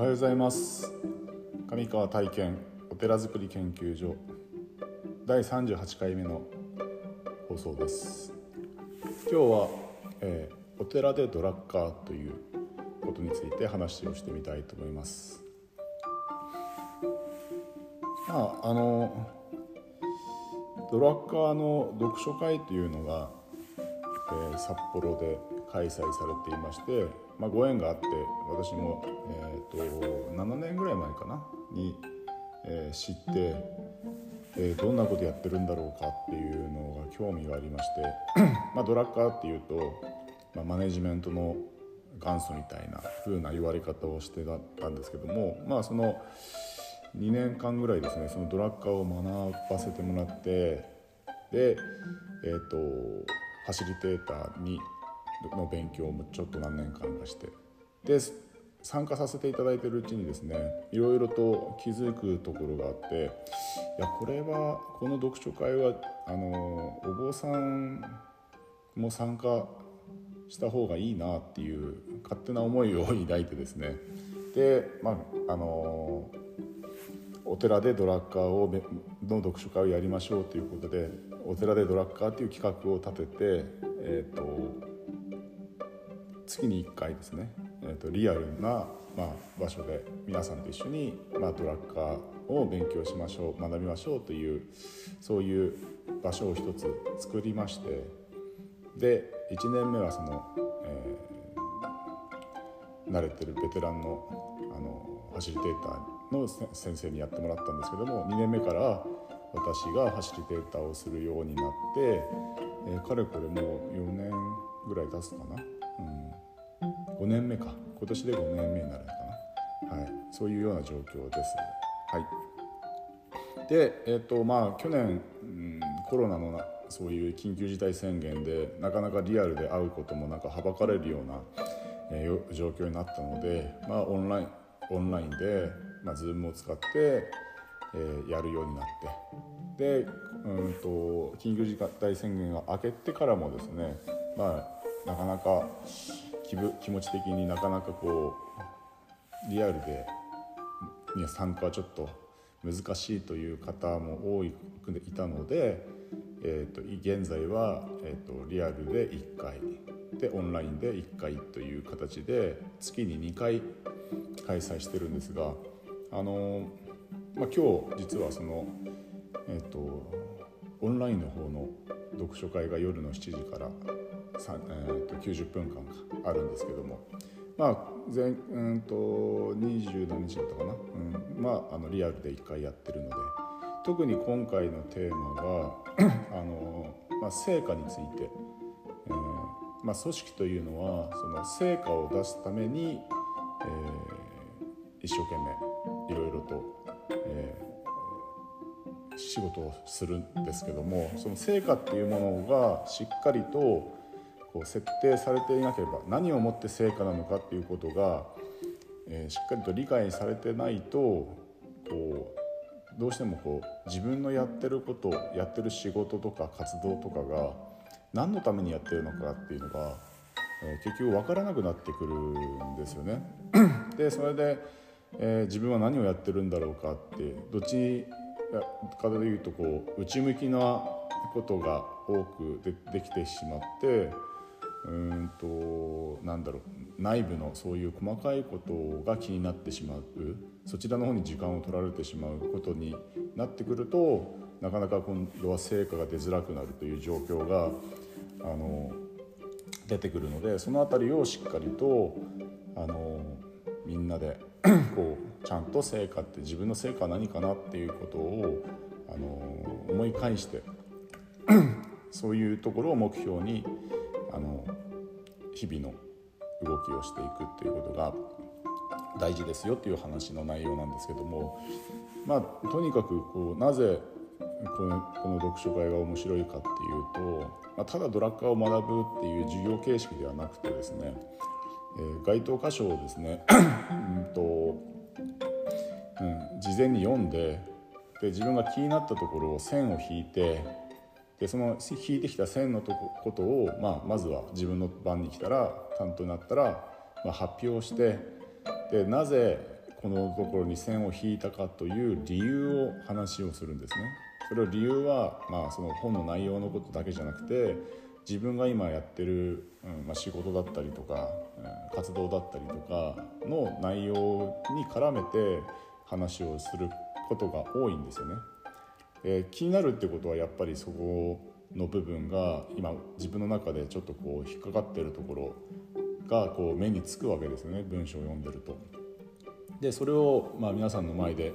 おはようございます。上川体験お寺づくり研究所。第38回目の放送です。今日は、えー、お寺でドラッカーということについて話をしてみたいと思います。まああのドラッカーの読書会というのが、えー、札幌で開催されていまして、まあ、ご縁があって私も、えーと、7年ぐらい前かなに、えー、知って、えー、どんなことやってるんだろうかっていうのが興味がありまして まあドラッカーっていうと、まあ、マネジメントの元祖みたいな風な言われ方をしてたんですけどもまあその2年間ぐらいですねそのドラッカーを学ばせてもらってでえっ、ー、とファシリテーターにの勉強もちょっと何年間かして。で参加させていただいてるうちにですねいろいろと気づくところがあっていやこれはこの読書会はあのお坊さんも参加した方がいいなっていう勝手な思いを抱いてですね。でまああのお寺でドラッカーをの読書会をやりましょうということでお寺でドラッカーという企画を立てて、えーと月に1回ですね、えーと、リアルな、まあ、場所で皆さんと一緒に、まあ、ドラッカーを勉強しましょう学びましょうというそういう場所を一つ作りましてで1年目はその、えー、慣れてるベテランのあのファシリテーターの先生にやってもらったんですけども2年目から私がファシリテーターをするようになって、えー、かれこれもう4年ぐらい経つかな5年目か。今年で5年目になるのかな、はい、そういうような状況です。はい。でえーとまあ、去年、うん、コロナのなそういう緊急事態宣言でなかなかリアルで会うこともなんかはばかれるような、えー、状況になったので、まあ、オンラインオンラインで、まあ、Zoom を使って、えー、やるようになって。で、うんと、緊急事態宣言が明けてからもですね、まあ、なかなか気気持ち的になかなかこうリアルで参加はちょっと難しいという方も多いいたので、えーと、現在は、えーと、リアルで1回でオンラインで1回という形で月に2回開催してるんですがあの、まあ、今日実はその、えーとオンラインの方の読書会が夜の7時からえー、と90分間あるんですけども。まあ前うんと20何日だったかな、うん、まああのリアルで1回やってるので。特に今回のテーマが あの、まあ、成果について、えーまあ、組織というのはその成果を出すために、えー、一生懸命いろいろと、えー、仕事をするんですけどもその成果っていうものがしっかりとこう設定されていなければ何をもって成果なのかっていうことが、えー、しっかりと理解されてないとこうどうしてもこう自分のやってることやってる仕事とか活動とかが何のためにやってるのかっていうのが、えー、結局分からなくなってくるんですよね。でそれで、えー、自分は何をやってるんだろうかってどっちかというとこう内向きなことが多くでできてしまってうんとなんだろう内部のそういう細かいことが気になってしまうそちらの方に時間を取られてしまうことになってくるとなかなか今度は成果が出づらくなるという状況があの出てくるのでその辺りをしっかりとあのみんなで こうちゃんと成果って自分の成果は何かなっていうことをあの思い返して そういうところを目標にあの日々の動きをしていくっていうことが大事ですよっていう話の内容なんですけどもまあとにかくこうなぜこのこの読書会が面白いかっていうと、まあ、ただドラッカーを学ぶっていう授業形式ではなくてですね、えー、該当箇所をですね うんと、うん、事前に読んでで自分が気になったところを線を引いてでその引いてきた線のとこことを、まあ、まずは自分の番に来たら担当になったら、まあ、発表してでなぜこのところに線を引いたかという理由を話をするんですね。それを理由は、まあ、その本の内容のことだけじゃなくて自分が今やってる、うんまあ、仕事だったりとか、うん、活動だったりとかの内容に絡めて話をすることが多いんですよね。えー、気になるってことはやっぱりそこの部分が今自分の中でちょっとこう引っかかってるところがこう目につくわけですよね文章を読んでると。でそれをまあ皆さんの前で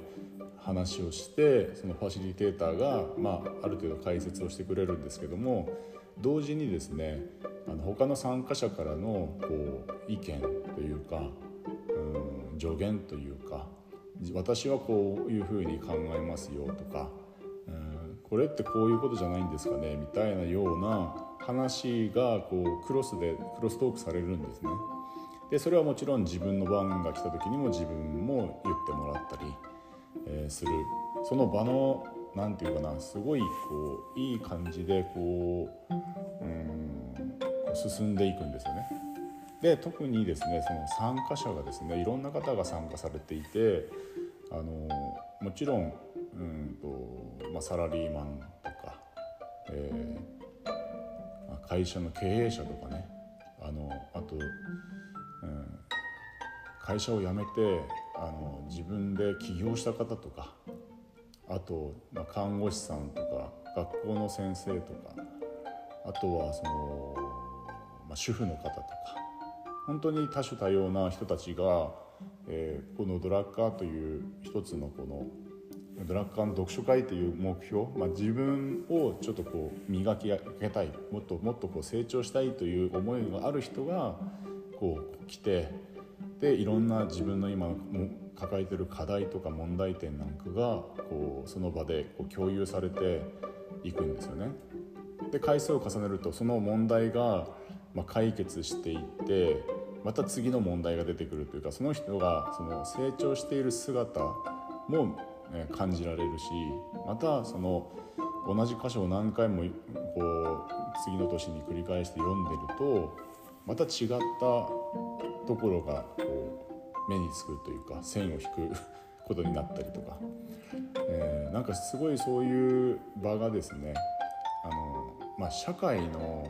話をしてそのファシリテーターが、まあ、ある程度解説をしてくれるんですけども同時にですねあの他の参加者からのこう意見というかうん助言というか私はこういうふうに考えますよとかこれってこういうことじゃないんですかねみたいなような話がこうクロスでクロストークされるんですね。でそれはもちろん自分の番が来た時にも自分も言ってもらったり、えー、するその場の何て言うかなすごいこういい感じでこううん進んでいくんですよね。で特にですねその参加者がですねいろんな方が参加されていてあのもちろんうんと、まあ、サラリーマンとか、えー、会社の経営者とかねあのあと会社を辞めてあの自分で起業した方とかあと、まあ、看護師さんとか学校の先生とかあとはその、まあ、主婦の方とか本当に多種多様な人たちが、えー、このドラッカーという一つのこのドラッカーの読書会という目標、まあ、自分をちょっとこう磨き上げたいもっともっとこう成長したいという思いがある人がこう来てでいろんな自分の今抱えてる課題とか問題点なんかがこうその場でこう共有されていくんですよね。で回数を重ねるとその問題がま解決していってまた次の問題が出てくるというかその人がその成長している姿も感じられるしまたその同じ箇所を何回もこう次の年に繰り返して読んでるとまた違ったところがこう目につくというか線を引くことになったりとか、えー、なんかすごいそういう場がですねあの、まあ、社会の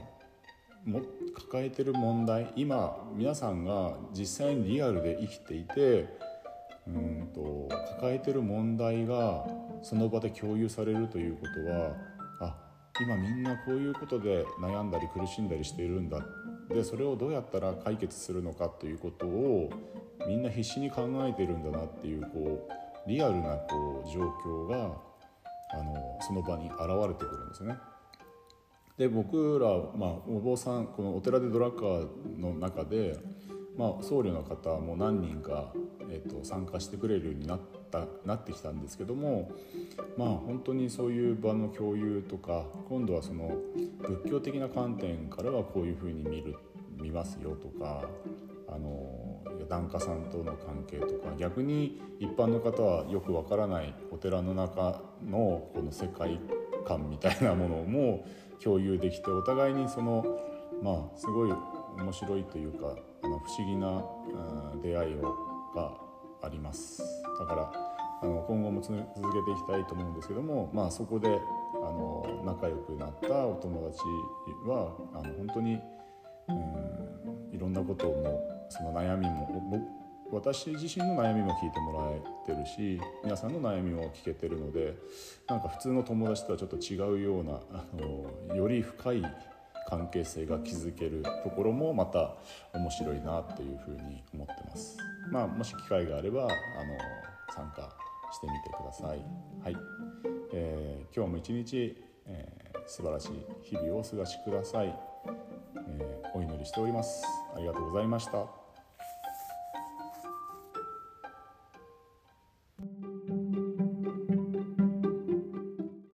も抱えてる問題今皆さんが実際にリアルで生きていてうんと抱えてる問題がその場で共有されるということはあ今みんなこういうことで悩んだり苦しんだりしているんだでそれをどうやったら解決するのかということをみんな必死に考えてるんだなっていうこうリアルなこう状況があのその場に現れてくるんですね。で僕ら、まあ、お坊さんこのお寺でドラッカーの中で、まあ、僧侶の方も何人か、えーと、参加してくれるようになったなってきたんですけどもまあ本当にそういう場の共有とか今度はその仏教的な観点からはこういうふうに見る見ますよとかあの檀家さんとの関係とか逆に一般の方はよくわからないお寺の中のこの世界観みたいなものも共有できてお互いにそのまあすごい面白いというかあの不思議な出会いをがあります。だからあの今後も続けていきたいと思うんですけども、まあ、そこであの仲良くなったお友達はあの本当にうんいろんなこともその悩みも私自身の悩みも聞いてもらえてるし皆さんの悩みも聞けてるのでなんか普通の友達とはちょっと違うようなあのより深い関係性が築けるところもまた面白いなっていうふうに思ってます。まあ、もし機会があればあの参加してみてください。はい、えー、今日も一日、えー、素晴らしい日々をお過ごしください。えー、お祈りしております。ありがとうございました。